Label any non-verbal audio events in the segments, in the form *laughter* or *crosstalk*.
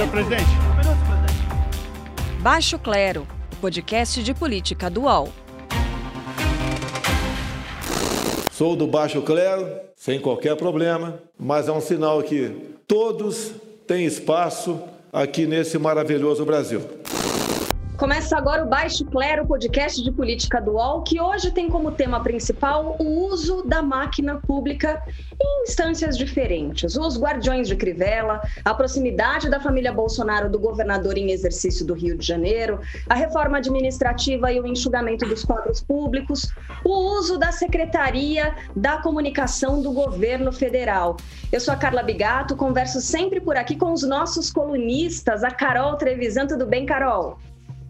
Senhor presidente. Um minuto, presidente. Baixo Clero, podcast de política do UOL. Sou do Baixo Clero, sem qualquer problema, mas é um sinal que todos têm espaço aqui nesse maravilhoso Brasil. Começa agora o Baixo Clero, podcast de política do UOL, que hoje tem como tema principal o uso da máquina pública em instâncias diferentes. Os guardiões de Crivella, a proximidade da família Bolsonaro do governador em exercício do Rio de Janeiro, a reforma administrativa e o enxugamento dos quadros públicos, o uso da Secretaria da Comunicação do governo federal. Eu sou a Carla Bigato, converso sempre por aqui com os nossos colunistas, a Carol Trevisan. Tudo bem, Carol?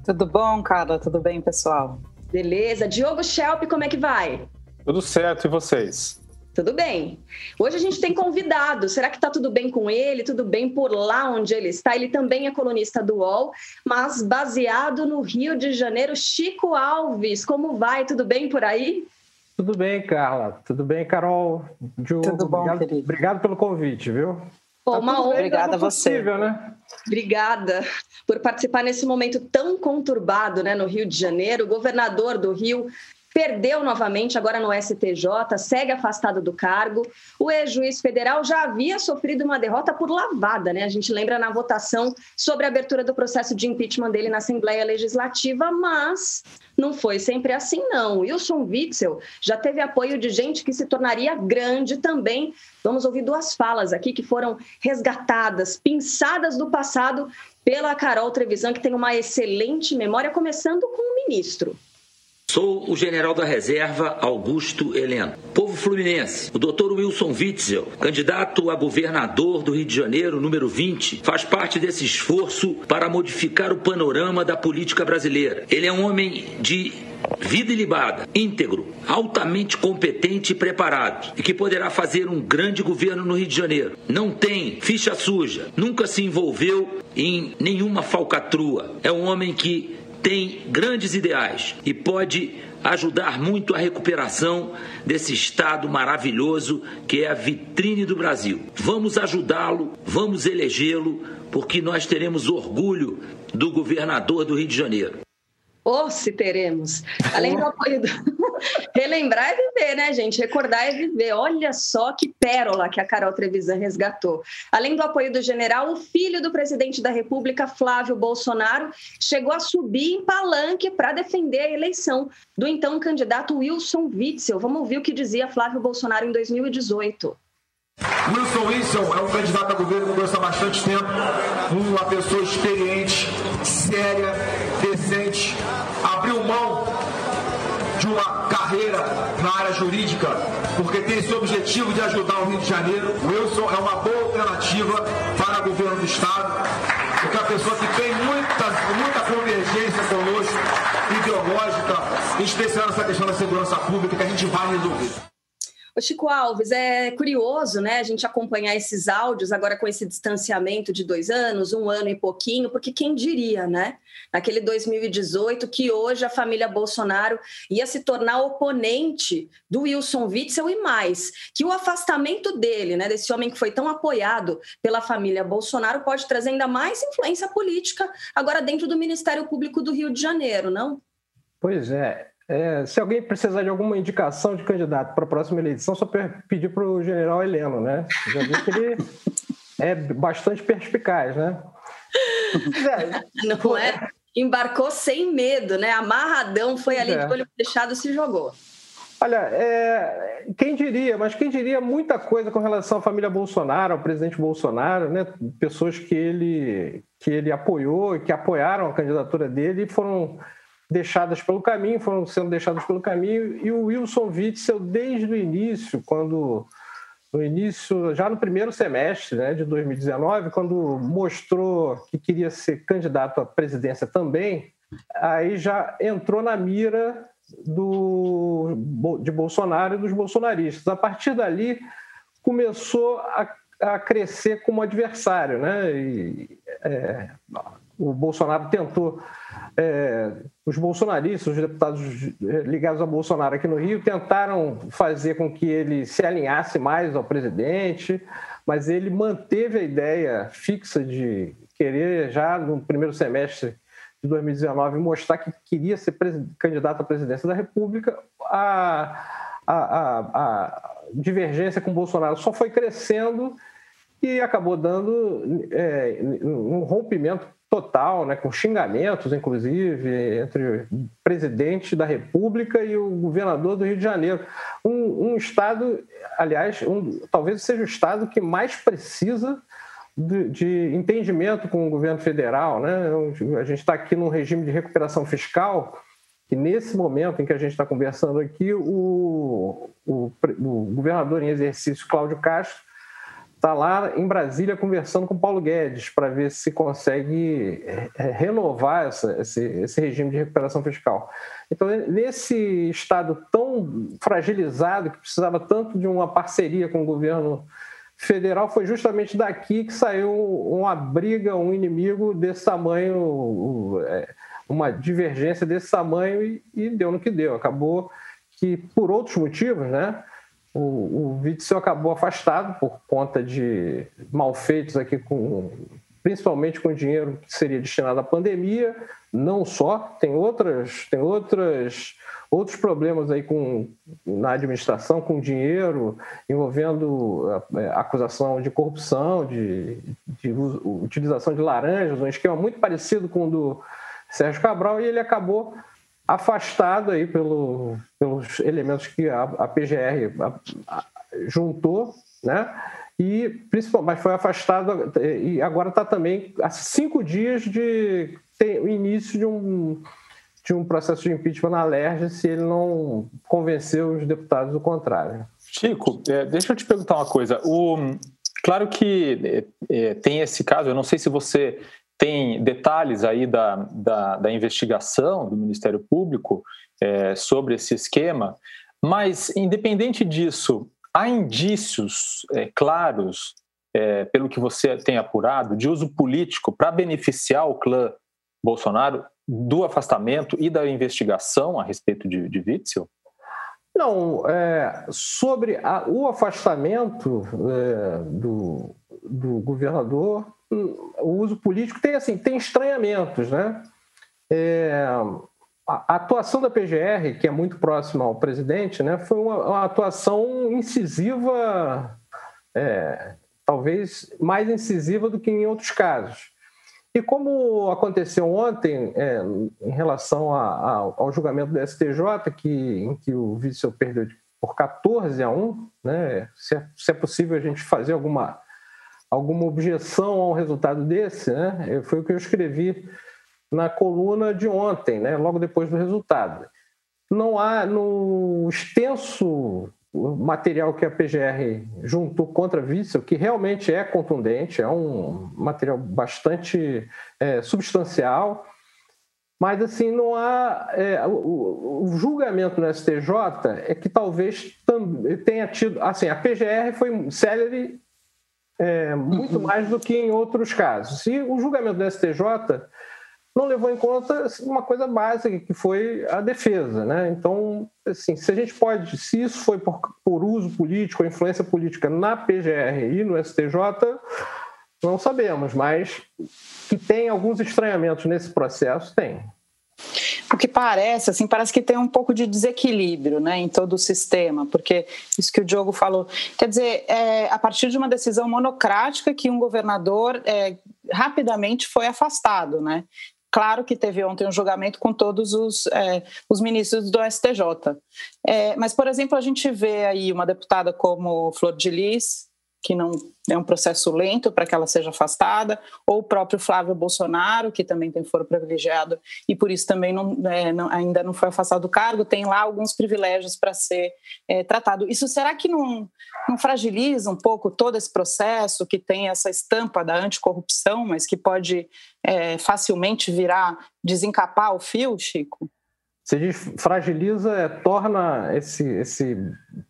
Tudo bom, Carla? Tudo bem, pessoal? Beleza. Diogo Schelp, como é que vai? Tudo certo, e vocês? Tudo bem. Hoje a gente tem convidado. Será que está tudo bem com ele? Tudo bem por lá onde ele está? Ele também é colunista do UOL, mas baseado no Rio de Janeiro. Chico Alves, como vai? Tudo bem por aí? Tudo bem, Carla. Tudo bem, Carol? Diogo, Tudo bom, obrigado, querido. Obrigado pelo convite, viu? Pô, tá uma honra. Obrigada a você. Possível, né? Obrigada por participar nesse momento tão conturbado né, no Rio de Janeiro. O governador do Rio perdeu novamente, agora no STJ, segue afastado do cargo. O ex-juiz federal já havia sofrido uma derrota por lavada, né? A gente lembra na votação sobre a abertura do processo de impeachment dele na Assembleia Legislativa, mas não foi sempre assim, não. Wilson Witzel já teve apoio de gente que se tornaria grande também. Vamos ouvir duas falas aqui que foram resgatadas, pinçadas do passado pela Carol Trevisan, que tem uma excelente memória, começando com o ministro. Sou o general da reserva Augusto Heleno. Povo fluminense, o doutor Wilson Witzel, candidato a governador do Rio de Janeiro, número 20, faz parte desse esforço para modificar o panorama da política brasileira. Ele é um homem de vida ilibada, íntegro, altamente competente e preparado, e que poderá fazer um grande governo no Rio de Janeiro. Não tem ficha suja, nunca se envolveu em nenhuma falcatrua. É um homem que tem grandes ideais e pode ajudar muito a recuperação desse estado maravilhoso que é a vitrine do Brasil. Vamos ajudá-lo, vamos elegê-lo, porque nós teremos orgulho do governador do Rio de Janeiro. Ou oh, se teremos. Além do apoio do... *laughs* Relembrar é viver, né, gente? Recordar é viver. Olha só que pérola que a Carol Trevisan resgatou. Além do apoio do general, o filho do presidente da República, Flávio Bolsonaro, chegou a subir em palanque para defender a eleição do então candidato Wilson Witzel. Vamos ouvir o que dizia Flávio Bolsonaro em 2018. Wilson Wilson é um candidato a governo que conheço há bastante tempo, uma pessoa experiente, séria, decente, abriu mão de uma carreira na área jurídica, porque tem esse objetivo de ajudar o Rio de Janeiro. O Wilson é uma boa alternativa para o governo do Estado, porque é uma pessoa que tem muita, muita convergência conosco, ideológica, em especial nessa questão da segurança pública, que a gente vai resolver. Chico Alves, é curioso, né, a gente acompanhar esses áudios agora com esse distanciamento de dois anos, um ano e pouquinho, porque quem diria, né, naquele 2018, que hoje a família Bolsonaro ia se tornar oponente do Wilson Witzel e mais, que o afastamento dele, né, desse homem que foi tão apoiado pela família Bolsonaro, pode trazer ainda mais influência política agora dentro do Ministério Público do Rio de Janeiro, não? Pois é, é, se alguém precisar de alguma indicação de candidato para a próxima eleição, só pedir para o general Heleno, né? Já vi que ele é bastante perspicaz, né? É, *laughs* Não é? Embarcou sem medo, né? Amarradão, foi ali é. de olho fechado se jogou. Olha, é, quem diria, mas quem diria muita coisa com relação à família Bolsonaro, ao presidente Bolsonaro, né? Pessoas que ele, que ele apoiou e que apoiaram a candidatura dele e foram deixadas pelo caminho, foram sendo deixadas pelo caminho, e o Wilson Witzel, desde o início, quando no início, já no primeiro semestre né, de 2019, quando mostrou que queria ser candidato à presidência também, aí já entrou na mira do, de Bolsonaro e dos bolsonaristas. A partir dali, começou a, a crescer como adversário. Né? E, é, o Bolsonaro tentou é, os bolsonaristas, os deputados é, ligados a Bolsonaro aqui no Rio, tentaram fazer com que ele se alinhasse mais ao presidente, mas ele manteve a ideia fixa de querer já no primeiro semestre de 2019 mostrar que queria ser candidato à presidência da República, a, a, a, a divergência com Bolsonaro só foi crescendo e acabou dando é, um rompimento total, né, com xingamentos, inclusive, entre o presidente da República e o governador do Rio de Janeiro. Um, um estado, aliás, um, talvez seja o estado que mais precisa de, de entendimento com o governo federal. Né? A gente está aqui num regime de recuperação fiscal que nesse momento em que a gente está conversando aqui, o, o, o governador em exercício, Cláudio Castro, está lá em Brasília conversando com Paulo Guedes para ver se consegue é, é, renovar essa, esse, esse, regime de recuperação fiscal. Então, nesse estado tão fragilizado, que precisava tanto de uma parceria com o governo federal, foi justamente daqui que saiu uma briga, um inimigo desse tamanho, é, uma divergência desse tamanho e, e deu no que deu. Acabou que, por outros motivos, né? O, o Witzel acabou afastado por conta de malfeitos aqui com principalmente com dinheiro que seria destinado à pandemia, não só, tem outras, tem outras outros problemas aí com na administração com dinheiro envolvendo é, acusação de corrupção, de, de utilização de laranjas, um esquema muito parecido com o do Sérgio Cabral e ele acabou afastado aí pelo, pelos elementos que a, a PGR a, a, juntou, né? E principalmente foi afastado e agora está também há cinco dias de o início de um de um processo de impeachment na Lerge se ele não convenceu os deputados do contrário. Chico, é, deixa eu te perguntar uma coisa. O, claro que é, é tem esse caso, eu não sei se você tem detalhes aí da, da, da investigação do Ministério Público é, sobre esse esquema, mas, independente disso, há indícios é, claros, é, pelo que você tem apurado, de uso político para beneficiar o clã Bolsonaro do afastamento e da investigação a respeito de, de Witzel? Não, é, sobre a, o afastamento é, do, do governador, o uso político tem assim tem estranhamentos, né? É, a atuação da PGR, que é muito próxima ao presidente, né, foi uma, uma atuação incisiva, é, talvez mais incisiva do que em outros casos. E como aconteceu ontem, é, em relação a, a, ao julgamento do STJ, que, em que o Vício perdeu por 14 a 1, né, se é, se é possível a gente fazer alguma alguma objeção ao resultado desse, né? Foi o que eu escrevi na coluna de ontem, né? Logo depois do resultado. Não há no extenso material que a PGR juntou contra Witzel, que realmente é contundente, é um material bastante é, substancial, mas assim não há é, o, o, julgamento no STJ é que talvez tenha tido assim a PGR foi célere é, muito uhum. mais do que em outros casos. E o julgamento do STJ não levou em conta uma coisa básica, que foi a defesa. Né? Então, assim, se a gente pode, se isso foi por, por uso político, influência política na PGR e no STJ, não sabemos, mas que tem alguns estranhamentos nesse processo, tem. O que parece, assim, parece que tem um pouco de desequilíbrio né, em todo o sistema, porque isso que o Diogo falou. Quer dizer, é, a partir de uma decisão monocrática que um governador é, rapidamente foi afastado, né? Claro que teve ontem um julgamento com todos os, é, os ministros do STJ. É, mas, por exemplo, a gente vê aí uma deputada como Flor de Lis, que não é um processo lento para que ela seja afastada, ou o próprio Flávio Bolsonaro, que também tem foro privilegiado e por isso também não, é, não, ainda não foi afastado do cargo, tem lá alguns privilégios para ser é, tratado. Isso será que não, não fragiliza um pouco todo esse processo que tem essa estampa da anticorrupção, mas que pode é, facilmente virar desencapar o fio, Chico? Você diz, fragiliza, é, torna esse, esse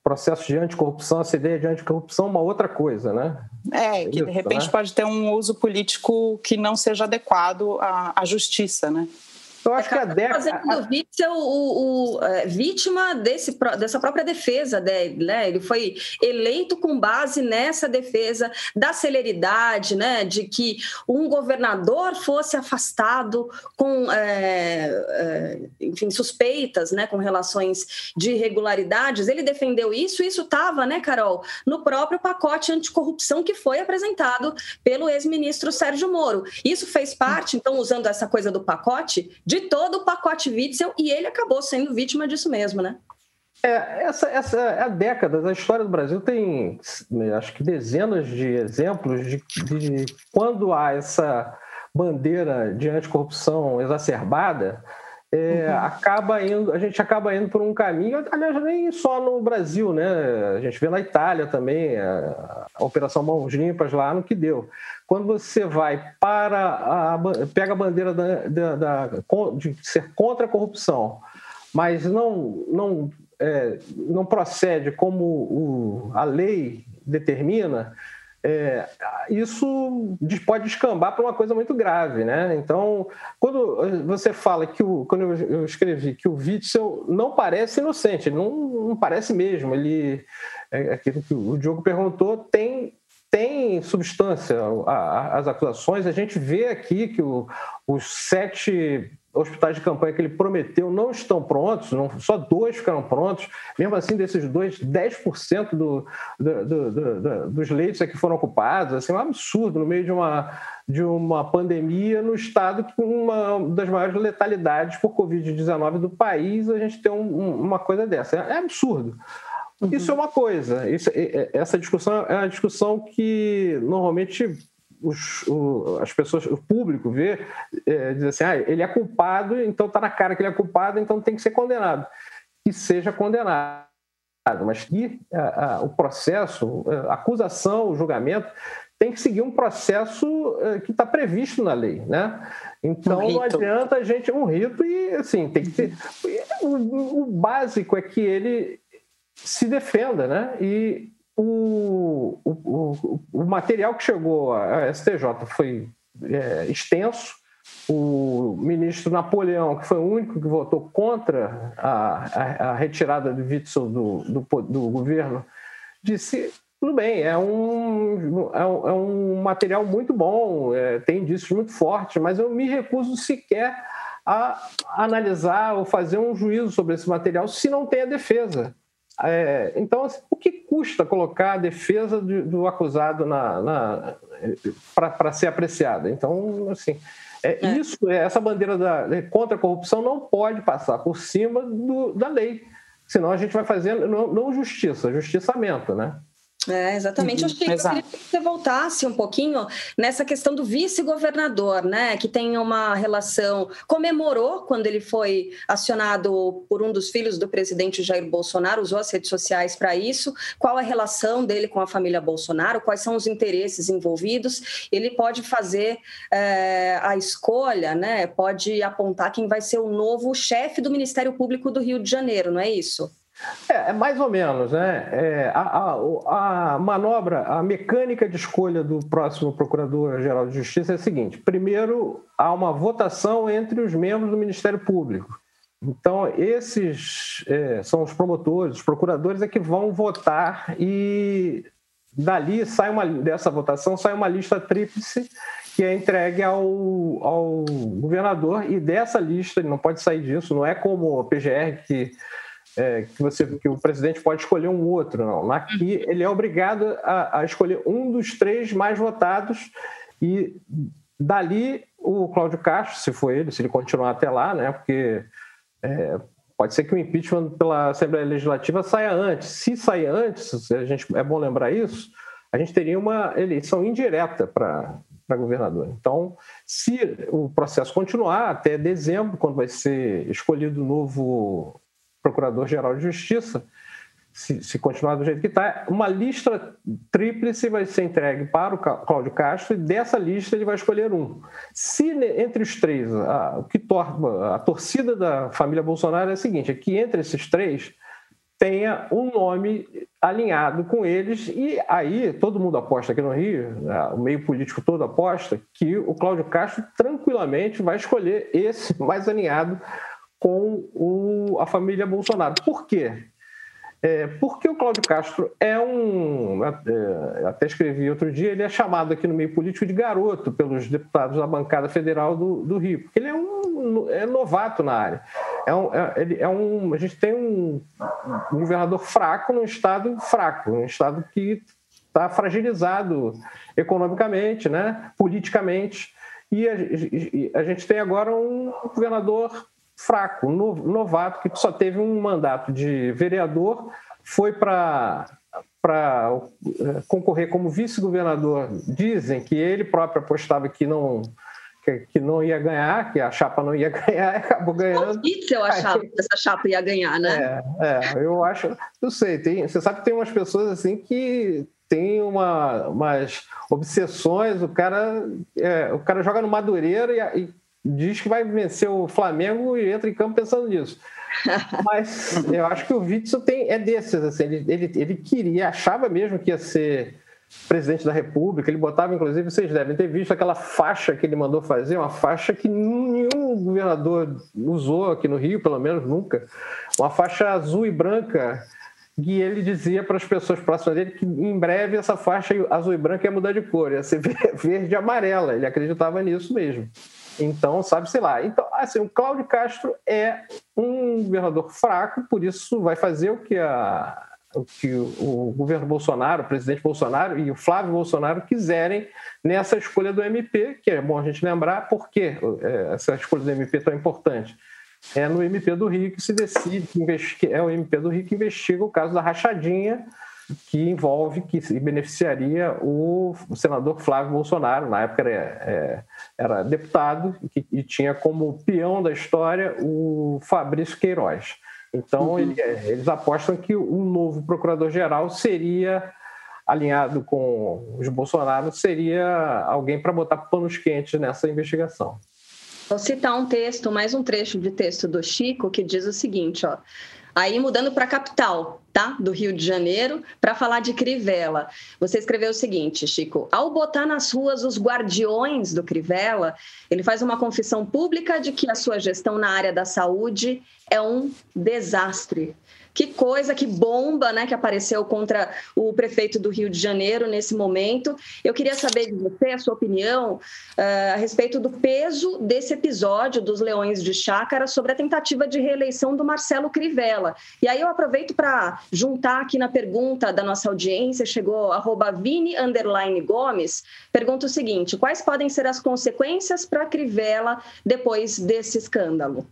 processo de anticorrupção, essa ideia de anticorrupção, uma outra coisa, né? É, que Isso, de repente né? pode ter um uso político que não seja adequado à, à justiça, né? Eu acho é, que a década. Fazendo Witzel o, o, é, vítima desse, dessa própria defesa dele, né? Ele foi eleito com base nessa defesa da celeridade, né? De que um governador fosse afastado com, é, é, enfim, suspeitas, né? Com relações de irregularidades. Ele defendeu isso, e isso estava, né, Carol, no próprio pacote anticorrupção que foi apresentado pelo ex-ministro Sérgio Moro. Isso fez parte, então, usando essa coisa do pacote de todo o pacote Witzel e ele acabou sendo vítima disso mesmo, né? É, essa, essa é a década, a história do Brasil tem, acho que dezenas de exemplos de, de quando há essa bandeira de anticorrupção exacerbada, é, uhum. acaba indo, a gente acaba indo por um caminho, aliás, nem só no Brasil, né? A gente vê na Itália também, a, a Operação Mãos Limpas lá no que deu. Quando você vai para a, pega a bandeira da, da, da, de ser contra a corrupção, mas não, não, é, não procede como o, a lei determina, é, isso pode descambar para uma coisa muito grave, né? Então, quando você fala que o, quando eu escrevi que o Witzel não parece inocente, não, não parece mesmo. Ele, é, aquilo que o Diogo perguntou, tem tem substância as acusações. A gente vê aqui que o, os sete hospitais de campanha que ele prometeu não estão prontos, não, só dois ficaram prontos. Mesmo assim, desses dois, 10% do, do, do, do, dos leitos aqui foram ocupados. Assim, é um absurdo no meio de uma, de uma pandemia no estado com uma das maiores letalidades por Covid-19 do país, a gente tem um, uma coisa dessa. É, é absurdo. Uhum. Isso é uma coisa. Isso, essa discussão é uma discussão que normalmente os, o, as pessoas, o público vê, é, diz assim, ah, ele é culpado, então está na cara que ele é culpado, então tem que ser condenado. Que seja condenado. Mas que a, a, o processo, a acusação, o julgamento, tem que seguir um processo é, que está previsto na lei, né? Então um não adianta a gente um rito e assim tem que ter o, o básico é que ele se defenda, né? E o, o, o, material que chegou à STJ foi é, extenso. O ministro Napoleão, que foi o único que votou contra a, a, a retirada de Witzel do, do, do, governo, disse: tudo bem, é um, é um, é um material muito bom, é, tem indícios muito fortes, mas eu me recuso sequer a analisar ou fazer um juízo sobre esse material se não tem a defesa. É, então, assim, o que custa colocar a defesa do, do acusado na, na para ser apreciada? Então, assim, é, é. isso, essa bandeira da, contra a corrupção não pode passar por cima do, da lei, senão a gente vai fazer não, não justiça, justiçamento, né? É, exatamente. Uhum, eu achei que eu queria que você voltasse um pouquinho nessa questão do vice-governador, né? Que tem uma relação. Comemorou quando ele foi acionado por um dos filhos do presidente Jair Bolsonaro, usou as redes sociais para isso. Qual a relação dele com a família Bolsonaro? Quais são os interesses envolvidos? Ele pode fazer é, a escolha, né? Pode apontar quem vai ser o novo chefe do Ministério Público do Rio de Janeiro, não é isso? É, é, mais ou menos, né? É, a, a, a, manobra, a mecânica de escolha do próximo Procurador-Geral de Justiça é a seguinte: primeiro, há uma votação entre os membros do Ministério Público. Então, esses é, são os promotores, os procuradores é que vão votar e dali sai uma dessa votação sai uma lista tríplice que é entregue ao, ao governador e dessa lista ele não pode sair disso, não é como o PGR que é, que, você, que o presidente pode escolher um outro, não. Aqui uhum. ele é obrigado a, a escolher um dos três mais votados e dali o Cláudio Castro, se for ele, se ele continuar até lá, né? Porque é, pode ser que o impeachment pela Assembleia Legislativa saia antes. Se sair antes, a gente, é bom lembrar isso, a gente teria uma eleição indireta para para governador. Então, se o processo continuar até dezembro, quando vai ser escolhido o novo Procurador-Geral de Justiça, se, se, continuar do jeito que está, uma lista tríplice vai ser entregue para o Cláudio Castro e dessa lista ele vai escolher um. Se entre os três, a, o que torna a torcida da família Bolsonaro é a seguinte: é que entre esses três tenha um nome alinhado com eles. E aí todo mundo aposta aqui no Rio, né, o meio político todo aposta, que o Cláudio Castro tranquilamente vai escolher esse *laughs* mais alinhado com o, a família Bolsonaro. Por quê? É, porque o Cláudio Castro é um. É, até escrevi outro dia, ele é chamado aqui no meio político de garoto pelos deputados da bancada federal do, do Rio, porque ele é um é novato na área. É um, é, ele é um, a gente tem um, um governador fraco num estado fraco, um estado que está fragilizado economicamente, né, politicamente. E a, a gente tem agora um governador fraco, novato, que só teve um mandato de vereador, foi para para é, concorrer como vice-governador. Dizem que ele próprio apostava que não que, que, não ia ganhar, que a chapa não ia *laughs* ganhar, acabou ganhando. O Witzel achava que essa chapa ia ganhar, né? É, é eu acho, não sei, tem, você sabe que tem umas pessoas assim que tem uma, umas obsessões, o cara, é, o cara joga no Madureira e, e diz que vai vencer o Flamengo e entra em campo pensando nisso. *laughs* Mas eu acho que o Witzel tem, é desses, assim, ele, ele, ele queria, achava mesmo que ia ser presidente da República, ele botava, inclusive, vocês devem ter visto aquela faixa que ele mandou fazer, uma faixa que nenhum governador usou aqui no Rio, pelo menos nunca, uma faixa azul e branca, e ele dizia para as pessoas próximas dele que em breve essa faixa azul e branca ia mudar de cor, ia ser *laughs* verde e amarela, ele acreditava nisso mesmo. Então, sabe, sei lá. Então, assim, o Cláudio Castro é um governador fraco, por isso vai fazer o que, a, o, que o governo Bolsonaro, o presidente Bolsonaro e o Flávio Bolsonaro quiserem nessa escolha do MP, que é bom a gente lembrar por que é, essa escolha do MP é tão importante. É no MP do Rio que se decide, que é o MP do Rio que investiga o caso da rachadinha que envolve, que beneficiaria o, senador Flávio Bolsonaro, na época era, é, era deputado e, e, tinha como peão da história o Fabrício Queiroz. Então, uhum. ele, eles apostam que um novo procurador-geral seria alinhado com os Bolsonaro, seria alguém para botar panos quentes nessa investigação. Vou citar um texto, mais um trecho de texto do Chico, que diz o seguinte, ó. Aí mudando para a capital, tá? Do Rio de Janeiro, para falar de Crivella. Você escreveu o seguinte, Chico: ao botar nas ruas os guardiões do Crivella, ele faz uma confissão pública de que a sua gestão na área da saúde é um desastre. Que coisa, que bomba né, que apareceu contra o prefeito do Rio de Janeiro nesse momento. Eu queria saber de você a sua opinião uh, a respeito do peso desse episódio dos Leões de Chácara sobre a tentativa de reeleição do Marcelo Crivella. E aí eu aproveito para juntar aqui na pergunta da nossa audiência, chegou arroba Vini Gomes, pergunta o seguinte: quais podem ser as consequências para Crivella depois desse escândalo?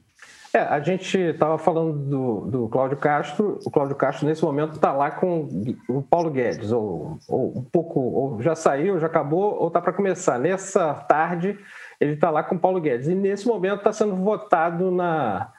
É, a gente estava falando do, do Cláudio Castro. O Cláudio Castro, nesse momento, está lá com o Paulo Guedes, ou, ou, um pouco, ou já saiu, já acabou, ou está para começar. Nessa tarde, ele está lá com o Paulo Guedes. E nesse momento está sendo votado na,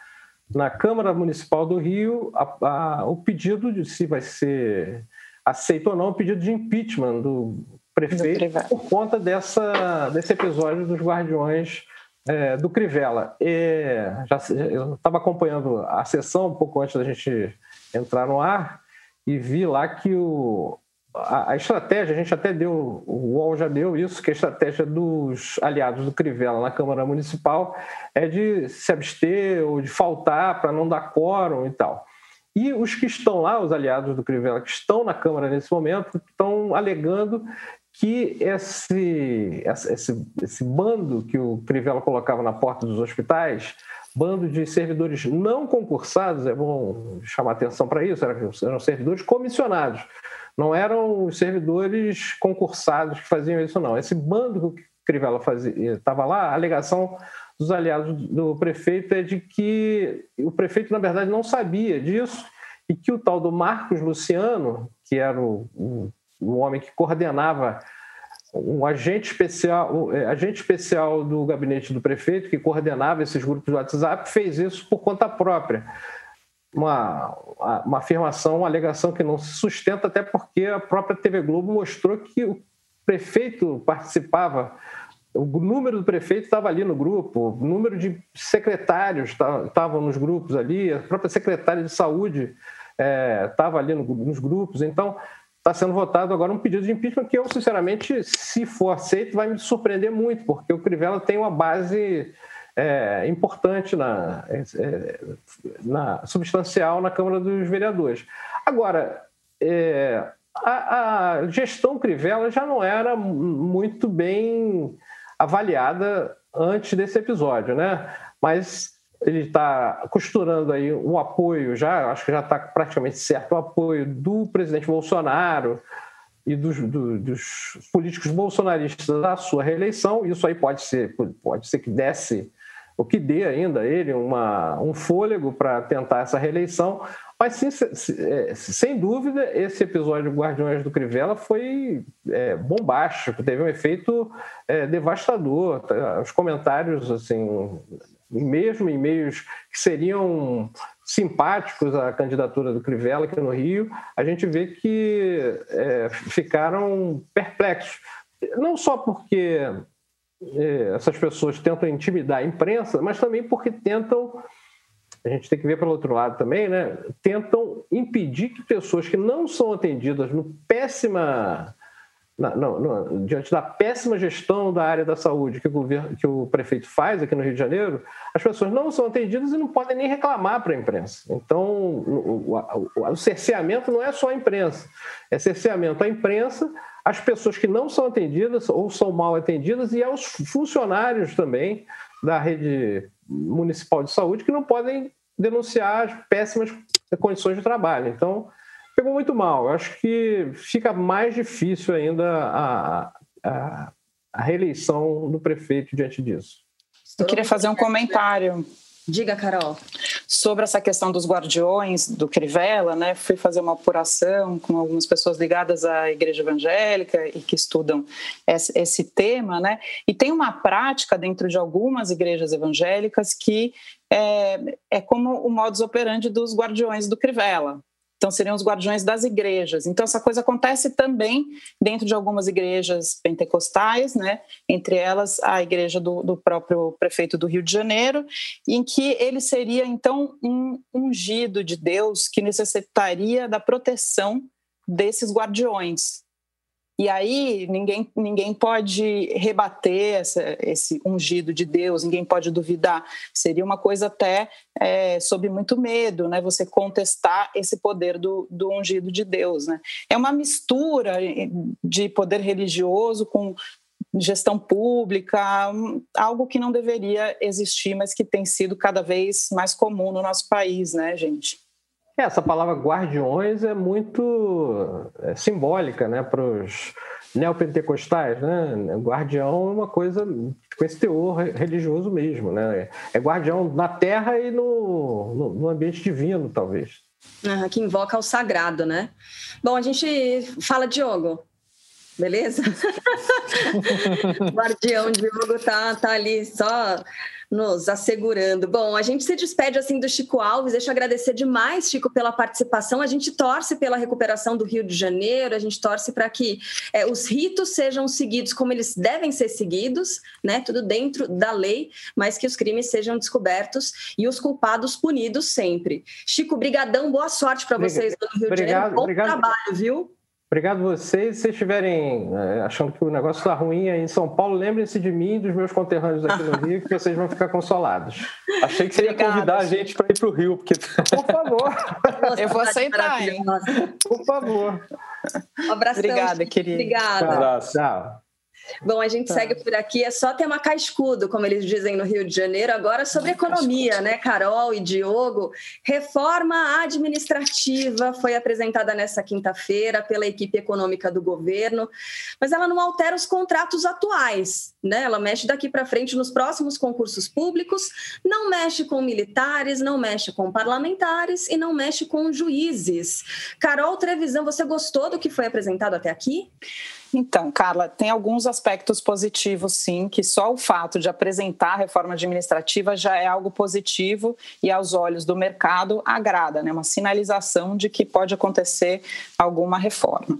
na Câmara Municipal do Rio a, a, o pedido de se vai ser aceito ou não o pedido de impeachment do prefeito por conta dessa, desse episódio dos guardiões é, do Crivella. E já, eu estava acompanhando a sessão um pouco antes da gente entrar no ar e vi lá que o, a, a, estratégia, a gente até deu, o UOL já deu isso, que a estratégia dos aliados do Crivella na Câmara Municipal é de se abster ou de faltar para não dar quórum e tal. E os que estão lá, os aliados do Crivella, que estão na Câmara nesse momento, estão alegando que esse, esse, esse bando que o Crivella colocava na porta dos hospitais, bando de servidores não concursados, é bom chamar atenção para isso, eram servidores comissionados, não eram os servidores concursados que faziam isso, não. Esse bando que o Crivella estava lá, a alegação dos aliados do prefeito é de que o prefeito, na verdade, não sabia disso e que o tal do Marcos Luciano, que era o, o um homem que coordenava um agente especial, um é, agente especial do gabinete do prefeito que coordenava esses grupos de WhatsApp fez isso por conta própria. Uma, uma afirmação, uma alegação que não se sustenta, até porque a própria TV Globo mostrou que o prefeito participava, o número do prefeito estava ali no grupo, o número de secretários estavam nos grupos ali, a própria secretária de saúde estava é, ali no, nos grupos. Então, está sendo votado agora um pedido de impeachment que eu, sinceramente, se for aceito, vai me surpreender muito, porque o Crivella tem uma base é, importante na, é, na, substancial na Câmara dos Vereadores. Agora, é, a, a, gestão Crivella já não era muito bem avaliada antes desse episódio, né? Mas ele está costurando aí o apoio, já acho que já está praticamente certo, o apoio do presidente Bolsonaro e dos, do, dos políticos bolsonaristas da sua reeleição. Isso aí pode ser, pode ser que desse o que dê ainda ele uma, um fôlego para tentar essa reeleição. Mas, sim, é, sem dúvida, esse episódio Guardiões do Crivella foi é, bombástico, teve um efeito é, devastador. Os comentários, assim, mesmo em meios que seriam simpáticos à candidatura do Crivella aqui no Rio, a gente vê que é, ficaram perplexos. Não só porque é, essas pessoas tentam intimidar a imprensa, mas também porque tentam, a gente tem que ver pelo outro lado também, né? tentam impedir que pessoas que não são atendidas no péssima na, não, diante da péssima gestão da área da saúde que o, governo, que o prefeito faz aqui no Rio de Janeiro, as pessoas não são atendidas e não podem nem reclamar para a imprensa. Então, o, o, o, cerceamento não é só a imprensa, é cerceamento à imprensa, às pessoas que não são atendidas ou são mal atendidas e aos funcionários também da rede municipal de saúde que não podem denunciar as péssimas condições de trabalho. Então, pegou muito mal. Eu acho que fica mais difícil ainda a, a, a reeleição do prefeito diante disso. Eu queria fazer um comentário. Diga, Carol. Sobre essa questão dos guardiões do Crivella, né? Fui fazer uma apuração com algumas pessoas ligadas à igreja evangélica e que estudam esse, tema, né? E tem uma prática dentro de algumas igrejas evangélicas que é, é como o modus operandi dos guardiões do Crivella. Então, seriam os guardiões das igrejas. Então, essa coisa acontece também dentro de algumas igrejas pentecostais, né? entre elas a igreja do, do próprio prefeito do Rio de Janeiro, em que ele seria, então, um ungido de Deus que necessitaria da proteção desses guardiões. E aí ninguém, ninguém pode rebater essa, esse ungido de Deus, ninguém pode duvidar. Seria uma coisa até é, sob muito medo, né? Você contestar esse poder do, do ungido de Deus, né? É uma mistura de poder religioso com gestão pública, algo que não deveria existir, mas que tem sido cada vez mais comum no nosso país, né, gente? É, essa palavra guardiões é muito é, simbólica né, para os neopentecostais. Né? Guardião é uma coisa com esse teor religioso mesmo. Né? É guardião na terra e no, no, no ambiente divino, talvez. Ah, que invoca o sagrado, né? Bom, a gente fala, Diogo, beleza? *laughs* Guardião Diogo tá, tá ali só nos assegurando. Bom, a gente se despede assim do Chico Alves. Deixa eu agradecer demais, Chico, pela participação. A gente torce pela recuperação do Rio de Janeiro, a gente torce para que é, os ritos sejam seguidos como eles devem ser seguidos, né? Tudo dentro da lei, mas que os crimes sejam descobertos e os culpados punidos sempre. Chico, brigadão, boa sorte para vocês no Rio obrigado, de Janeiro. Bom obrigado. trabalho, viu? Obrigado a vocês. Se vocês estiverem é, achando que o negócio está ruim aí em São Paulo, lembrem-se de mim e dos meus conterrâneos aqui no Rio, que vocês vão ficar consolados. Achei que você ia convidar a gente para ir para o Rio, porque. *laughs* Por favor. Eu vou aceitar, hein? Por favor. Um abração. Obrigada, querida. Obrigada. Um abraço. Tchau. Bom, a gente tá. segue por aqui, é só ter uma cascudo, como eles dizem no Rio de Janeiro. Agora sobre economia, né, Carol e Diogo? Reforma administrativa foi apresentada nessa quinta-feira pela equipe econômica do governo, mas ela não altera os contratos atuais, né? Ela mexe daqui para frente nos próximos concursos públicos, não mexe com militares, não mexe com parlamentares e não mexe com juízes. Carol Trevisan, você gostou do que foi apresentado até aqui? Então, Carla, tem alguns aspectos positivos, sim, que só o fato de apresentar a reforma administrativa já é algo positivo e, aos olhos do mercado, agrada, né? Uma sinalização de que pode acontecer alguma reforma.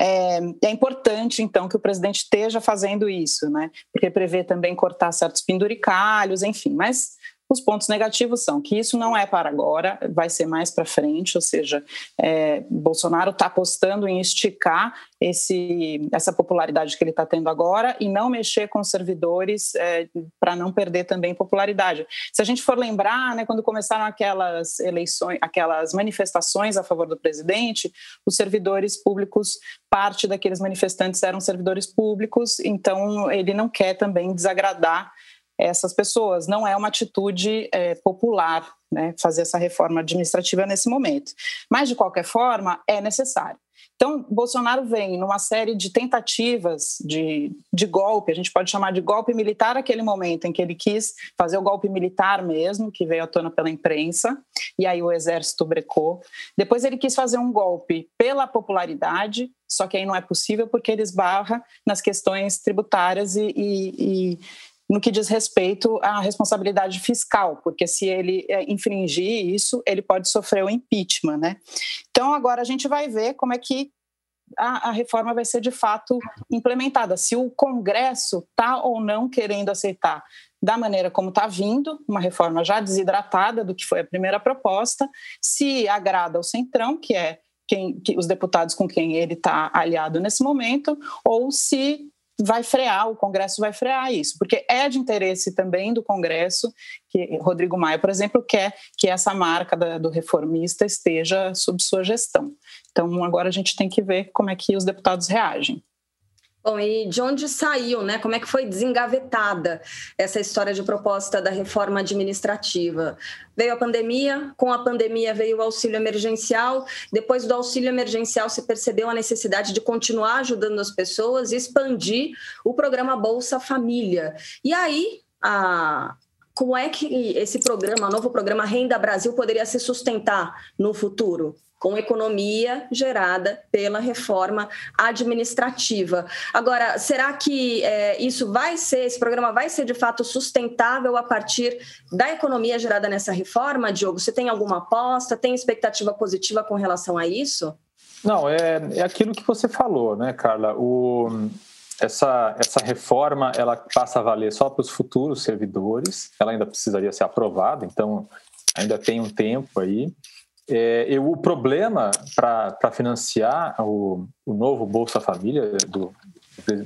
É, é, importante, então, que o presidente esteja fazendo isso, né? Porque prevê também cortar certos penduricalhos, enfim, mas Os pontos negativos são que isso não é para agora, vai ser mais para frente, ou seja, é, Bolsonaro está apostando em esticar esse, essa popularidade que ele está tendo agora e não mexer com os servidores é, para não perder também popularidade. Se a gente for lembrar, né, quando começaram aquelas eleições, aquelas manifestações a favor do presidente, os servidores públicos, parte daqueles manifestantes eram servidores públicos, então ele não quer também desagradar essas pessoas. Não é uma atitude é, popular né, fazer essa reforma administrativa nesse momento. Mas, de qualquer forma, é necessário. Então, Bolsonaro vem numa série de tentativas de, de golpe, a gente pode chamar de golpe militar aquele momento em que ele quis fazer o golpe militar mesmo, que veio à tona pela imprensa, e aí o exército brecou. Depois ele quis fazer um golpe pela popularidade, só que aí não é possível porque ele esbarra nas questões tributárias e, e, e no que diz respeito à responsabilidade fiscal, porque se ele é, infringir isso, ele pode sofrer o impeachment, né? Então agora a gente vai ver como é que a, a reforma vai ser de fato implementada, se o Congresso está ou não querendo aceitar da maneira como está vindo, uma reforma já desidratada do que foi a primeira proposta, se agrada ao Centrão, que é quem, que, os deputados com quem ele está aliado nesse momento, ou se vai frear, o Congresso vai frear isso, porque é de interesse também do Congresso que Rodrigo Maia, por exemplo, quer que essa marca da, do reformista esteja sob sua gestão. Então, agora a gente tem que ver como é que os deputados reagem. Bom, e de onde saiu, né? Como é que foi desengavetada essa história de proposta da reforma administrativa? Veio a pandemia, com a pandemia veio o auxílio emergencial. Depois do auxílio emergencial, se percebeu a necessidade de continuar ajudando as pessoas e expandir o programa Bolsa Família. E aí, a, como é que esse programa, novo programa Renda Brasil, poderia se sustentar no futuro? Com economia gerada pela reforma administrativa. Agora, será que é, isso vai ser, esse programa vai ser de fato sustentável a partir da economia gerada nessa reforma, Diogo? Você tem alguma aposta? Tem expectativa positiva com relação a isso? Não, é, é aquilo que você falou, né, Carla? O, essa, essa reforma ela passa a valer só para os futuros servidores, ela ainda precisaria ser aprovada, então ainda tem um tempo aí. É, eu, o problema para financiar o, o, novo Bolsa Família do,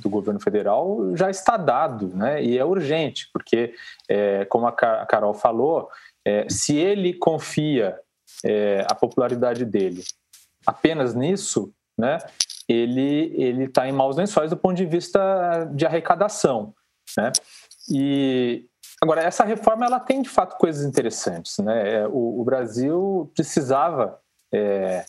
do governo federal já está dado, né? E é urgente, porque, é, como a Carol falou, é, se ele confia é, a popularidade dele apenas nisso, né? Ele ele está em maus lençóis do ponto de vista de arrecadação, né? E Agora, essa reforma ela tem de fato coisas interessantes. Né? É, o, o Brasil precisava é,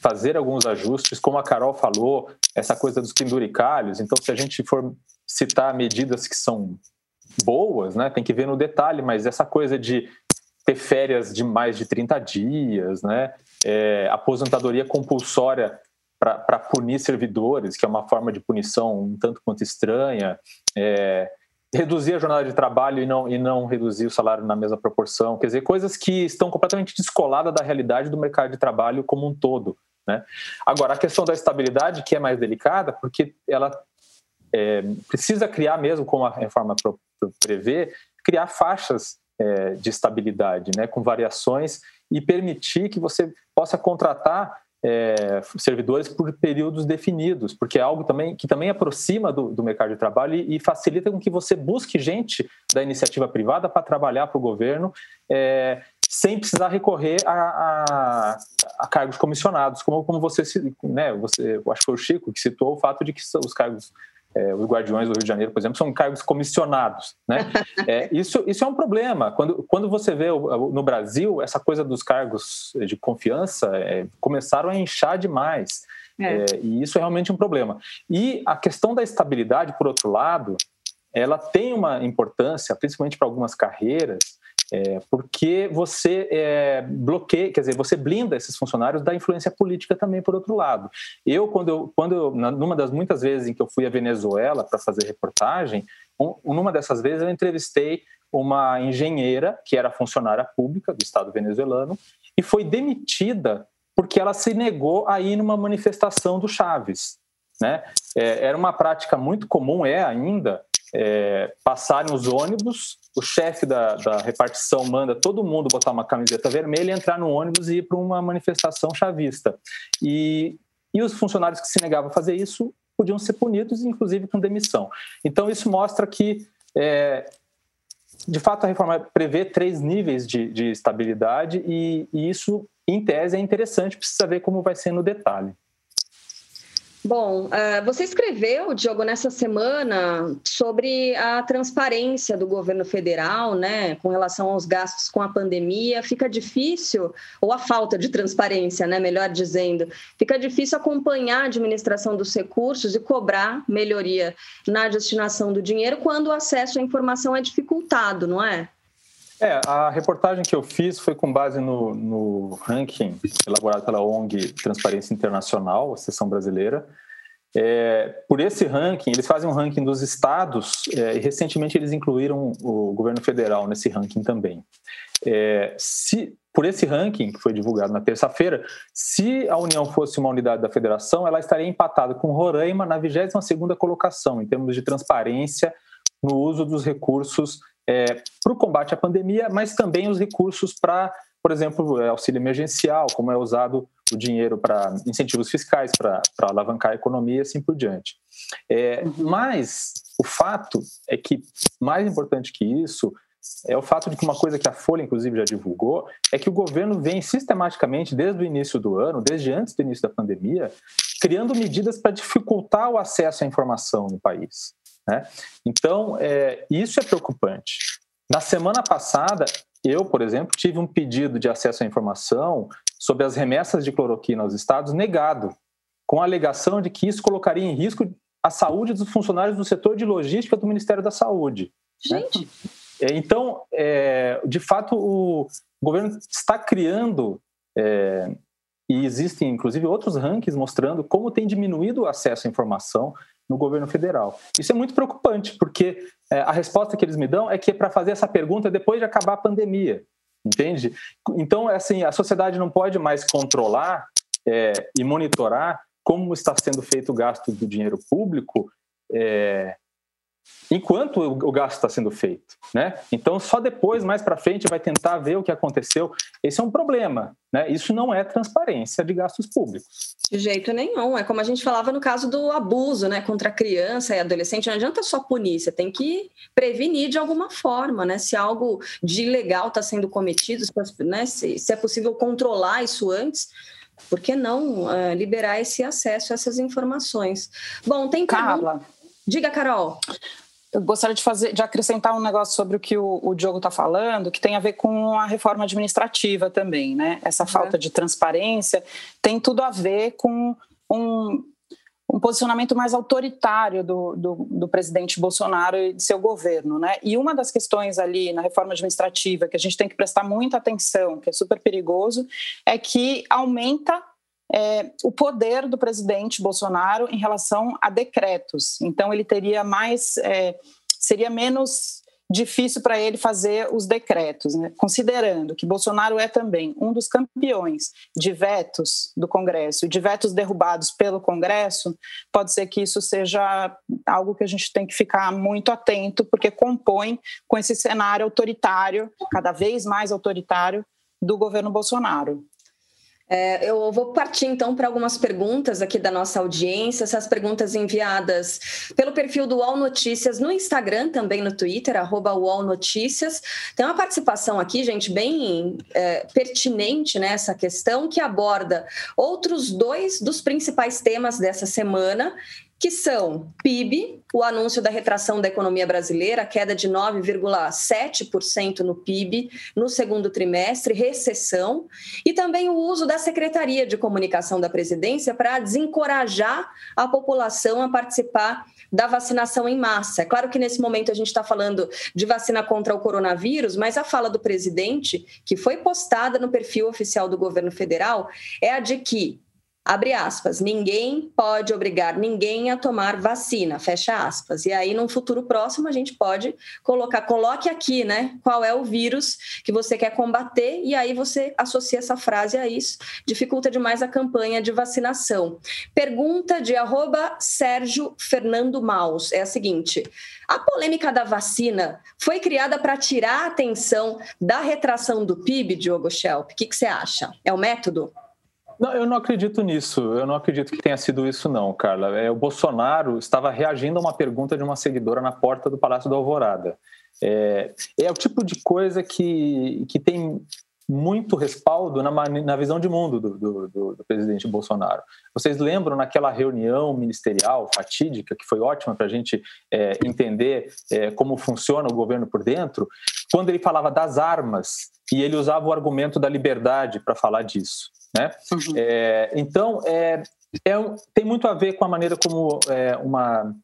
fazer alguns ajustes, como a Carol falou, essa coisa dos penduricalhos. Então, se a gente for citar medidas que são boas, né, tem que ver no detalhe, mas essa coisa de ter férias de mais de 30 dias, né, é, aposentadoria compulsória para punir servidores, que é uma forma de punição um tanto quanto estranha, é, reduzir a jornada de trabalho e não, e não reduzir o salário na mesma proporção, quer dizer, coisas que estão completamente descoladas da realidade do mercado de trabalho como um todo. Né? Agora, a questão da estabilidade, que é mais delicada, porque ela é, precisa criar, mesmo como a reforma prevê, criar faixas é, de estabilidade, né, com variações e permitir que você possa contratar é, servidores por períodos definidos, porque é algo também que também aproxima do, do mercado de trabalho e, e, facilita com que você busque gente da iniciativa privada para trabalhar para o governo é, sem precisar recorrer a, a, a, cargos comissionados, como, como você, né, você, acho que foi o Chico que citou o fato de que os cargos é, os guardiões do Rio de Janeiro, por exemplo, são cargos comissionados. Né? *laughs* É, isso, isso é um problema. Quando, quando você vê no Brasil essa coisa dos cargos de confiança é, começaram a inchar demais. É. é. e isso é realmente um problema. E a questão da estabilidade, por outro lado, ela tem uma importância, principalmente para algumas carreiras, é, porque você é, bloqueia, quer dizer, você blinda esses funcionários da influência política também, por outro lado. Eu, quando eu, quando eu, numa das muitas vezes em que eu fui à Venezuela para fazer reportagem, um, numa dessas vezes eu entrevistei uma engenheira que era funcionária pública do Estado venezuelano e foi demitida porque ela se negou a ir numa manifestação do Chaves. Né? É, era uma prática muito comum, é ainda, é, passarem os ônibus, o chefe da, da, repartição manda todo mundo botar uma camiseta vermelha, entrar no ônibus e ir para uma manifestação chavista. E, e os funcionários que se negavam a fazer isso podiam ser punidos, inclusive com demissão. Então, isso mostra que, é, de fato, a reforma prevê três níveis de, de estabilidade e, e isso, em tese, é interessante, precisa ver como vai ser no detalhe. Bom, uh, você escreveu, Diogo, nessa semana sobre a transparência do governo federal, né, com relação aos gastos com a pandemia. Fica difícil, ou a falta de transparência, né, melhor dizendo, fica difícil acompanhar a administração dos recursos e cobrar melhoria na destinação do dinheiro quando o acesso à informação é dificultado, não é? É, a reportagem que eu fiz foi com base no, no ranking elaborado pela ONG Transparência Internacional, a seção brasileira. É, por esse ranking, eles fazem um ranking dos estados é, e recentemente eles incluíram o governo federal nesse ranking também. É, se por esse ranking que foi divulgado na terça-feira, se a União fosse uma unidade da federação, ela estaria empatada com Roraima na 22ª colocação em termos de transparência no uso dos recursos é, para o combate à pandemia, mas também os recursos para, por exemplo, é, auxílio emergencial, como é usado o dinheiro para incentivos fiscais, para alavancar a economia e assim por diante. É, mas o fato é que, mais importante que isso, é o fato de que uma coisa que a Folha, inclusive, já divulgou, é que o governo vem sistematicamente, desde o início do ano, desde antes do início da pandemia, criando medidas para dificultar o acesso à informação no país. Né? Então, é, isso é preocupante. Na semana passada, eu, por exemplo, tive um pedido de acesso à informação sobre as remessas de cloroquina aos estados negado, com a alegação de que isso colocaria em risco a saúde dos funcionários do setor de logística do Ministério da Saúde. Né? Gente. Né? Então, é, de fato, o governo está criando é, e existem, inclusive, outros rankings mostrando como tem diminuído o acesso à informação no governo federal. Isso é muito preocupante, porque é, a resposta que eles me dão é que é para fazer essa pergunta depois de acabar a pandemia, entende? Então, assim, a sociedade não pode mais controlar é, e monitorar como está sendo feito o gasto do dinheiro público é, enquanto o gasto está sendo feito, né? Então só depois, mais para frente, vai tentar ver o que aconteceu. Esse é um problema, né? Isso não é transparência de gastos públicos. De jeito nenhum. É como a gente falava no caso do abuso, né, contra criança e adolescente. Não adianta só punir, você tem que prevenir de alguma forma, né? Se algo de ilegal está sendo cometido, né? Se, se, é possível controlar isso antes. Por que não uh, liberar esse acesso a essas informações? Bom, tem Carla. Diga, Carol. Eu gostaria de fazer, de acrescentar um negócio sobre o que o, o Diogo está falando, que tem a ver com a reforma administrativa também, né? Essa falta de transparência tem tudo a ver com um, um posicionamento mais autoritário do, do, do, presidente Bolsonaro e de seu governo, né? E uma das questões ali na reforma administrativa que a gente tem que prestar muita atenção, que é super perigoso, é que aumenta é, o poder do presidente Bolsonaro em relação a decretos. Então, ele teria mais. É, seria menos difícil para ele fazer os decretos, né? considerando que Bolsonaro é também um dos campeões de vetos do Congresso, de vetos derrubados pelo Congresso, pode ser que isso seja algo que a gente tem que ficar muito atento, porque compõe com esse cenário autoritário, cada vez mais autoritário, do governo Bolsonaro. É, eu vou partir então para algumas perguntas aqui da nossa audiência, essas perguntas enviadas pelo perfil do UOL Notícias no Instagram, também no Twitter, arroba UOL Notícias. Tem uma participação aqui, gente, bem é, pertinente nessa questão, que aborda outros dois dos principais temas dessa semana, que são PIB, o anúncio da retração da economia brasileira, queda de 9,7% no PIB no segundo trimestre, recessão, e também o uso da Secretaria de Comunicação da Presidência para desencorajar a população a participar da vacinação em massa. É claro que nesse momento a gente está falando de vacina contra o coronavírus, mas a fala do presidente, que foi postada no perfil oficial do governo federal, é a de que abre aspas, ninguém pode obrigar ninguém a tomar vacina, fecha aspas. E aí, num futuro próximo, a gente pode colocar, coloque aqui, né, qual é o vírus que você quer combater, e aí você associa essa frase a isso, dificulta demais a campanha de vacinação. Pergunta de arroba Sérgio Fernando Maus é a seguinte: a polêmica da vacina foi criada para tirar a atenção da retração do PIB, Diogo Schelp? O que, que você acha? É o método? Não, eu não acredito nisso. Eu não acredito que tenha sido isso, não, Carla. É, o Bolsonaro estava reagindo a uma pergunta de uma seguidora na porta do Palácio da Alvorada. É, é o tipo de coisa que, que tem muito respaldo na, na visão de mundo do, do, do, do, presidente Bolsonaro. Vocês lembram naquela reunião ministerial fatídica, que foi ótima para a gente é, entender é, como funciona o governo por dentro, quando ele falava das armas e ele usava o argumento da liberdade para falar disso. Né? Uhum. É, então, é, é, tem muito a ver com a maneira como é, uma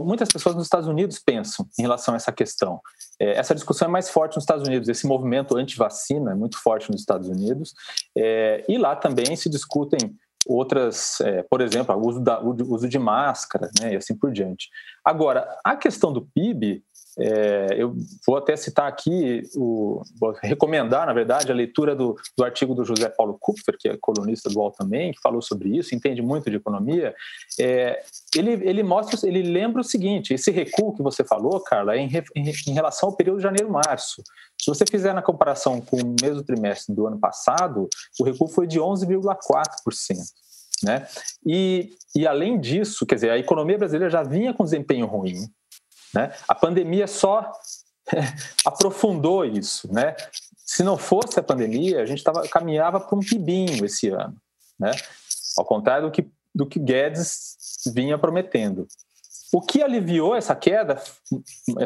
muitas pessoas nos Estados Unidos pensam em relação a essa questão. É, essa discussão é mais forte nos Estados Unidos, esse movimento anti-vacina é muito forte nos Estados Unidos, é, e lá também se discutem outras, é, por exemplo, o uso, da, o uso de máscara né, e assim por diante. Agora, a questão do PIB, é, eu vou até citar aqui, o, vou recomendar, na verdade, a leitura do, do, artigo do José Paulo Kupfer, que é colunista do UOL também, que falou sobre isso, entende muito de economia. É, ele, ele mostra, ele lembra o seguinte: esse recuo que você falou, Carla, é em, em, em relação ao período de janeiro-março. Se você fizer na comparação com o mesmo trimestre do ano passado, o recuo foi de 11,4%. Né? E, e além disso, quer dizer, a economia brasileira já vinha com desempenho ruim, né? A pandemia só *laughs* aprofundou isso. Né? Se não fosse a pandemia, a gente tava, caminhava para um pibinho esse ano. Né? Ao contrário do que, do que Guedes vinha prometendo. O que aliviou essa queda,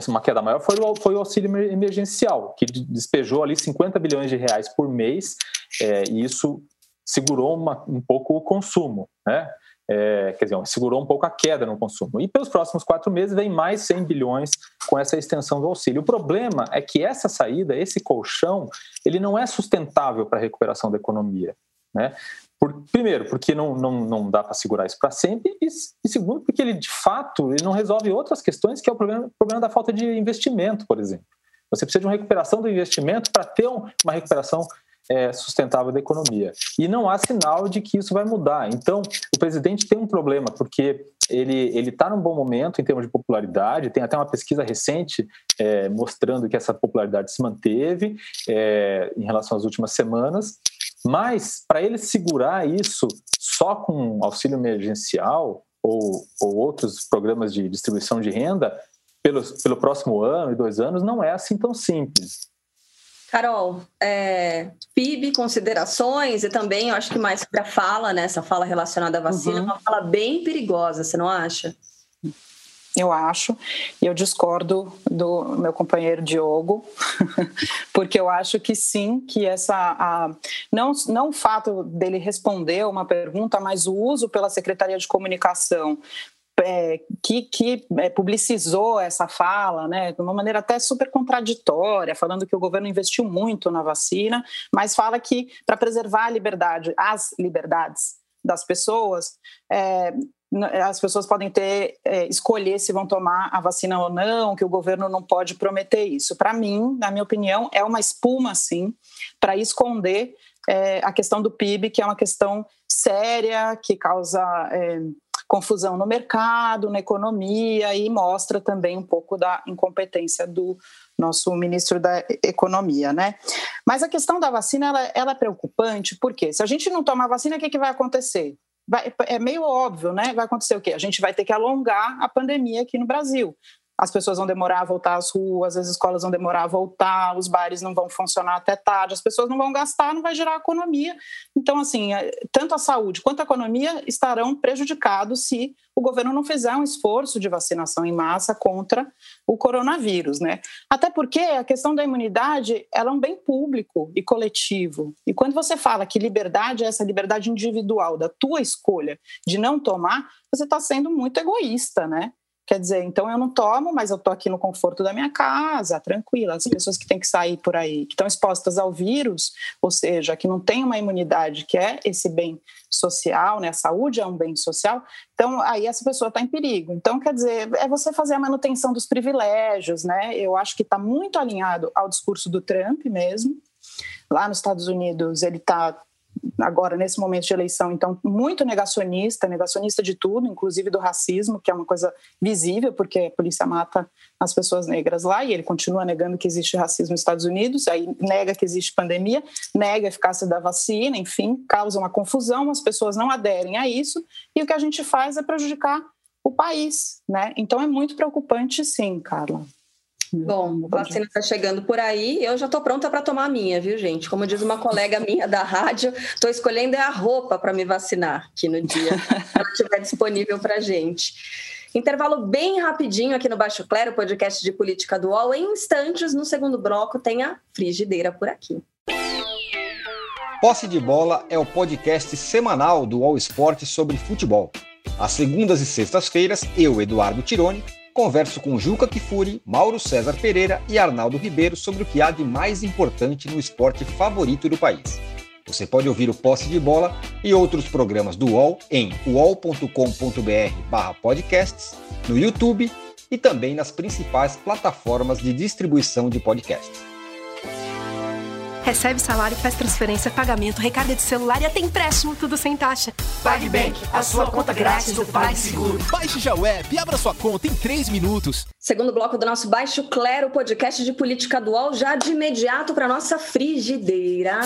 uma queda maior, foi o, foi o auxílio emergencial, que despejou ali 50 bilhões de reais por mês, é, e isso segurou uma, um pouco o consumo. Né? É, quer dizer, segurou um pouco a queda no consumo. E pelos próximos quatro meses vem mais 100 bilhões com essa extensão do auxílio. O problema é que essa saída, esse colchão, ele não é sustentável para a recuperação da economia. Né? Por, primeiro, porque não, não, não dá para segurar isso para sempre, e, e, segundo, porque ele, de fato, ele não resolve outras questões, que é o problema, problema da falta de investimento, por exemplo. Você precisa de uma recuperação do investimento para ter uma recuperação é, sustentável da economia. E não há sinal de que isso vai mudar. Então, o presidente tem um problema, porque ele está num bom momento em termos de popularidade, tem até uma pesquisa recente é, mostrando que essa popularidade se manteve é, em relação às últimas semanas, mas para ele segurar isso só com auxílio emergencial ou, ou outros programas de distribuição de renda pelo, pelo próximo ano e dois anos não é assim tão simples. Carol, é, PIB, considerações e também, eu acho que mais para a fala, né, essa fala relacionada à vacina, uhum. uma fala bem perigosa, você não acha? Eu acho, e eu discordo do meu companheiro Diogo, *laughs* porque eu acho que sim, que essa a, não não o fato dele responder uma pergunta, mas o uso pela Secretaria de Comunicação é, que, que é, publicizou essa fala, né, de uma maneira até super contraditória, falando que o governo investiu muito na vacina, mas fala que para preservar a liberdade, as liberdades das pessoas, é, as pessoas podem ter é, escolher se vão tomar a vacina ou não, que o governo não pode prometer isso. Para mim, na minha opinião, é uma espuma, sim, para esconder é, a questão do PIB, que é uma questão séria, que causa é, confusão no mercado, na economia e mostra também um pouco da incompetência do nosso ministro da Economia, né? Mas a questão da vacina ela, ela é preocupante porque se a gente não tomar vacina, o que, que vai acontecer? Vai, é meio óbvio, né? Vai acontecer o quê? A gente vai ter que alongar a pandemia aqui no Brasil as pessoas vão demorar a voltar às ruas, as escolas vão demorar a voltar, os bares não vão funcionar até tarde, as pessoas não vão gastar, não vai gerar economia. Então, assim, é, tanto a saúde quanto a economia estarão prejudicados se o governo não fizer um esforço de vacinação em massa contra o coronavírus, né? Até porque a questão da imunidade ela é um bem público e coletivo. E quando você fala que liberdade é essa liberdade individual da tua escolha de não tomar, você está sendo muito egoísta, né? Quer dizer, então eu não tomo, mas eu estou aqui no conforto da minha casa, tranquila. As pessoas que têm que sair por aí, que estão expostas ao vírus, ou seja, que não têm uma imunidade, que é esse bem social, né? A saúde é um bem social. Então, aí essa pessoa está em perigo. Então, quer dizer, é você fazer a manutenção dos privilégios, né? Eu acho que está muito alinhado ao discurso do Trump mesmo. Lá nos Estados Unidos, ele está agora nesse momento de eleição, então muito negacionista, negacionista de tudo, inclusive do racismo, que é uma coisa visível, porque a polícia mata as pessoas negras lá e ele continua negando que existe racismo nos Estados Unidos, aí nega que existe pandemia, nega a eficácia da vacina, enfim, causa uma confusão, as pessoas não aderem a isso e o que a gente faz é prejudicar o país, né? Então é muito preocupante, sim, Carla. Bom, a vacina está chegando por aí. Eu já estou pronta para tomar a minha, viu, gente? Como diz uma colega minha da rádio, estou escolhendo é a roupa para me vacinar aqui no dia, *laughs* se ela estiver disponível para gente. Intervalo bem rapidinho aqui no Baixo Clero, podcast de política do UOL. Em instantes, no segundo bloco, tem a frigideira por aqui. Posse de Bola é o podcast semanal do UOL Esporte sobre futebol. Às segundas e sextas-feiras, eu, Eduardo Tironi, converso com Juca Kifuri, Mauro César Pereira e Arnaldo Ribeiro sobre o que há de mais importante no esporte favorito do país. Você pode ouvir o Posse de Bola e outros programas do UOL em uol.com.br/podcasts, no YouTube e também nas principais plataformas de distribuição de podcasts. Recebe salário, faz transferência, pagamento, recarga de celular e até empréstimo, tudo sem taxa. PagBank, a sua conta grátis do PagSeguro. Baixe já o app e abra sua conta em 3 minutos. Segundo bloco do nosso Baixo Clero, podcast de política dual, já de imediato para nossa frigideira.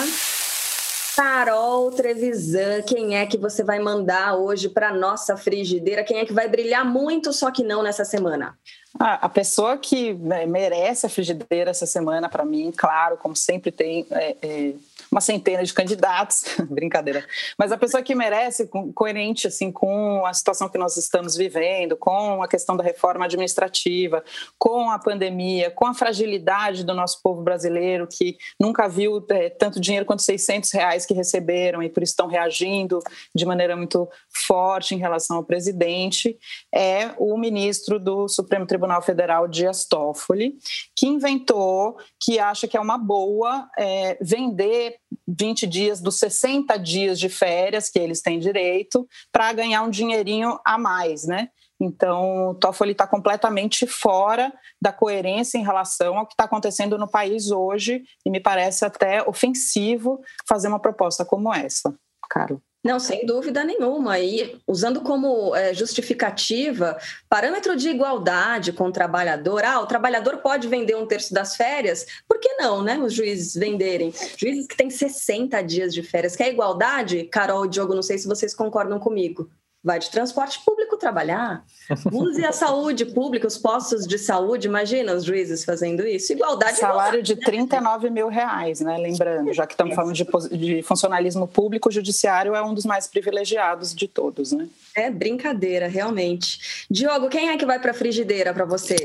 Carol Trevisan, quem é que você vai mandar hoje para nossa frigideira? Quem é que vai brilhar muito, só que não nessa semana? Ah, a pessoa que né, merece a frigideira essa semana, para mim, claro, como sempre tem é, é, uma centena de candidatos, *laughs* brincadeira, mas a pessoa que merece, coerente assim com a situação que nós estamos vivendo, com a questão da reforma administrativa, com a pandemia, com a fragilidade do nosso povo brasileiro, que nunca viu é, tanto dinheiro quanto 600 reais que receberam e por isso estão reagindo de maneira muito forte em relação ao presidente, é o ministro do Supremo Tribunal Federal, Dias Toffoli, que inventou, que acha que é uma boa é, vender 20 dias dos 60 dias de férias que eles têm direito para ganhar um dinheirinho a mais, né? Então, o Toffoli está completamente fora da coerência em relação ao que está acontecendo no país hoje e me parece até ofensivo fazer uma proposta como essa, Carlos. Não, sem dúvida nenhuma. E usando como é, justificativa parâmetro de igualdade com o trabalhador. Ah, o trabalhador pode vender um terço das férias. Por que não, né? Os juízes venderem. Juízes que têm 60 dias de férias. Quer igualdade? Carol e Diogo, não sei se vocês concordam comigo vai de transporte público trabalhar. Use a saúde pública, os postos de saúde. Imagina os juízes fazendo isso. Igualdade. Salário de 39 mil reais, né? Lembrando, já que estamos falando de, de funcionalismo público, o judiciário é um dos mais privilegiados de todos, né? É brincadeira, realmente. Diogo, quem é que vai para a frigideira para você?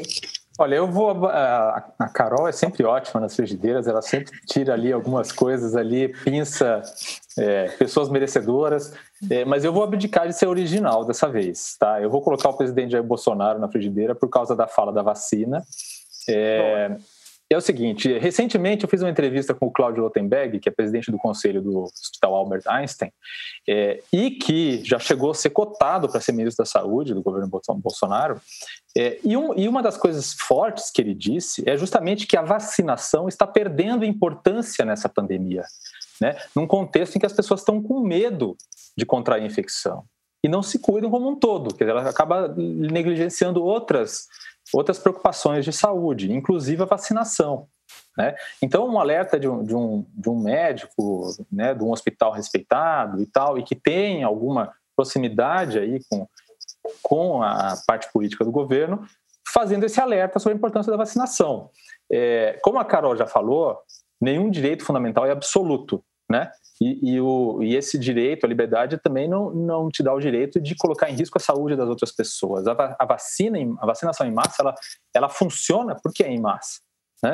Olha, eu vou. A, a, Carol é sempre ótima nas frigideiras, ela sempre tira ali algumas coisas ali, pinça é, pessoas merecedoras, é, mas eu vou abdicar de ser original dessa vez, tá? Eu vou colocar o presidente Jair Bolsonaro na frigideira por causa da fala da vacina. É, é o seguinte, recentemente eu fiz uma entrevista com o Cláudio Lotenberg, que é presidente do conselho do Hospital Albert Einstein, é, e que já chegou a ser cotado para ser ministro da Saúde do governo Bolsonaro. É, e, um, e uma das coisas fortes que ele disse é justamente que a vacinação está perdendo importância nessa pandemia, né? num contexto em que as pessoas estão com medo de contrair infecção e não se cuidam como um todo, quer dizer, ela acaba negligenciando outras outras preocupações de saúde, inclusive a vacinação. Né? Então, um alerta de um, de um, de um médico, né, de um hospital respeitado e tal, e que tem alguma proximidade aí com, com a parte política do governo, fazendo esse alerta sobre a importância da vacinação. É, como a Carol já falou, nenhum direito fundamental é absoluto, né? E, e, o, e, esse direito, a liberdade, também não, não te dá o direito de colocar em risco a saúde das outras pessoas. A, a vacina, a vacinação em massa, ela, ela funciona porque é em massa. Né?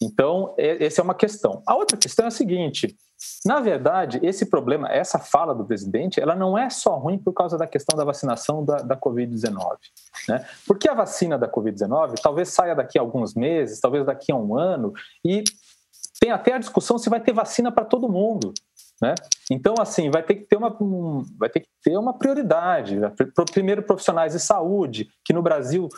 Então, essa é uma questão. A outra questão é a seguinte: Na verdade, esse problema, essa fala do presidente, ela não é só ruim por causa da questão da vacinação da, da Covid-19. Né? Porque a vacina da Covid-19 talvez saia daqui a alguns meses, talvez daqui a um ano, e tem até a discussão se vai ter vacina para todo mundo. Né? Então, assim, vai ter que ter uma, um, vai ter que ter uma prioridade. Né? Primeiro, profissionais de saúde, que no Brasil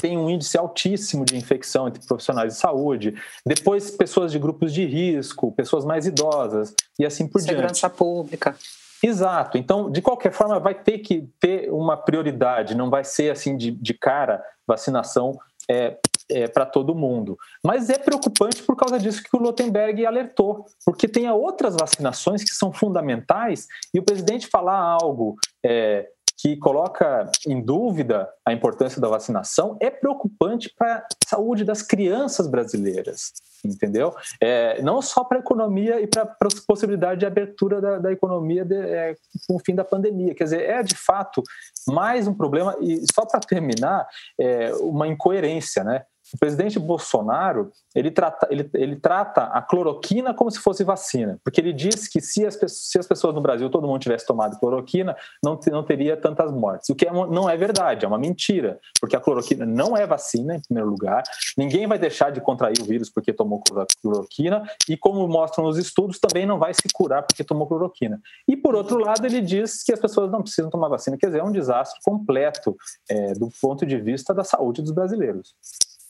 tem um índice altíssimo de infecção entre profissionais de saúde, depois pessoas de grupos de risco, pessoas mais idosas e assim por Segurança diante. Segurança pública. Exato. Então, de qualquer forma, vai ter que ter uma prioridade, não vai ser assim de, de cara vacinação é, é, para todo mundo. Mas é preocupante por causa disso que o Lotenberg alertou, porque tem outras vacinações que são fundamentais e o presidente falar algo é, que coloca em dúvida a importância da vacinação é preocupante para a saúde das crianças brasileiras, entendeu? É, não só para a economia e para a possibilidade de abertura da, da economia de, é, com o fim da pandemia. Quer dizer, é de fato mais um problema, e só para terminar, é, uma incoerência, né? O presidente Bolsonaro ele trata, ele, ele trata a cloroquina como se fosse vacina, porque ele diz que se as, se as pessoas no Brasil, todo mundo tivesse tomado cloroquina, não, não teria tantas mortes. O que é, não é verdade, é uma mentira, porque a cloroquina não é vacina, em primeiro lugar. Ninguém vai deixar de contrair o vírus porque tomou cloroquina, e como mostram os estudos, também não vai se curar porque tomou cloroquina. E por outro lado, ele diz que as pessoas não precisam tomar vacina, quer dizer, é um desastre completo é, do ponto de vista da saúde dos brasileiros.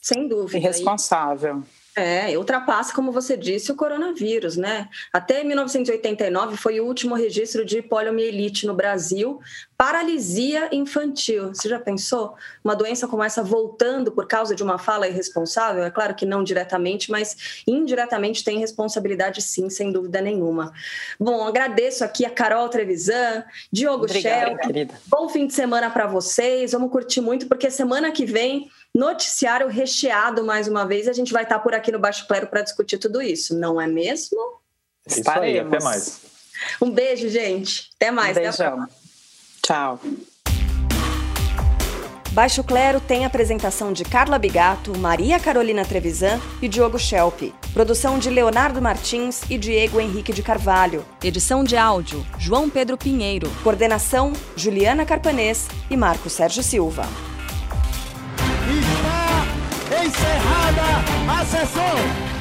Sem dúvida. Irresponsável. É, ultrapassa, como você disse, o coronavírus, né? Até 1989 foi o último registro de poliomielite no Brasil, paralisia infantil. Você já pensou? Uma doença como essa voltando por causa de uma fala irresponsável? É claro que não diretamente, mas indiretamente tem responsabilidade sim, sem dúvida nenhuma. Bom, agradeço aqui a Carol Trevisan, Diogo Shell. Bom fim de semana para vocês. Vamos curtir muito, porque semana que vem noticiário recheado mais uma vez. A gente vai estar por aqui no Baixo Clero para discutir tudo isso, não é mesmo? Isso Estaremos. aí, até mais. Um beijo, gente. Até mais. Um beijão. Tchau. Baixo Clero tem apresentação de Carla Bigato, Maria Carolina Trevisan e Diogo Schelp. Produção de Leonardo Martins e Diego Henrique de Carvalho. Edição de áudio, João Pedro Pinheiro. Coordenação, Juliana Carpanês e Marco Sérgio Silva. Está encerrada a sessão.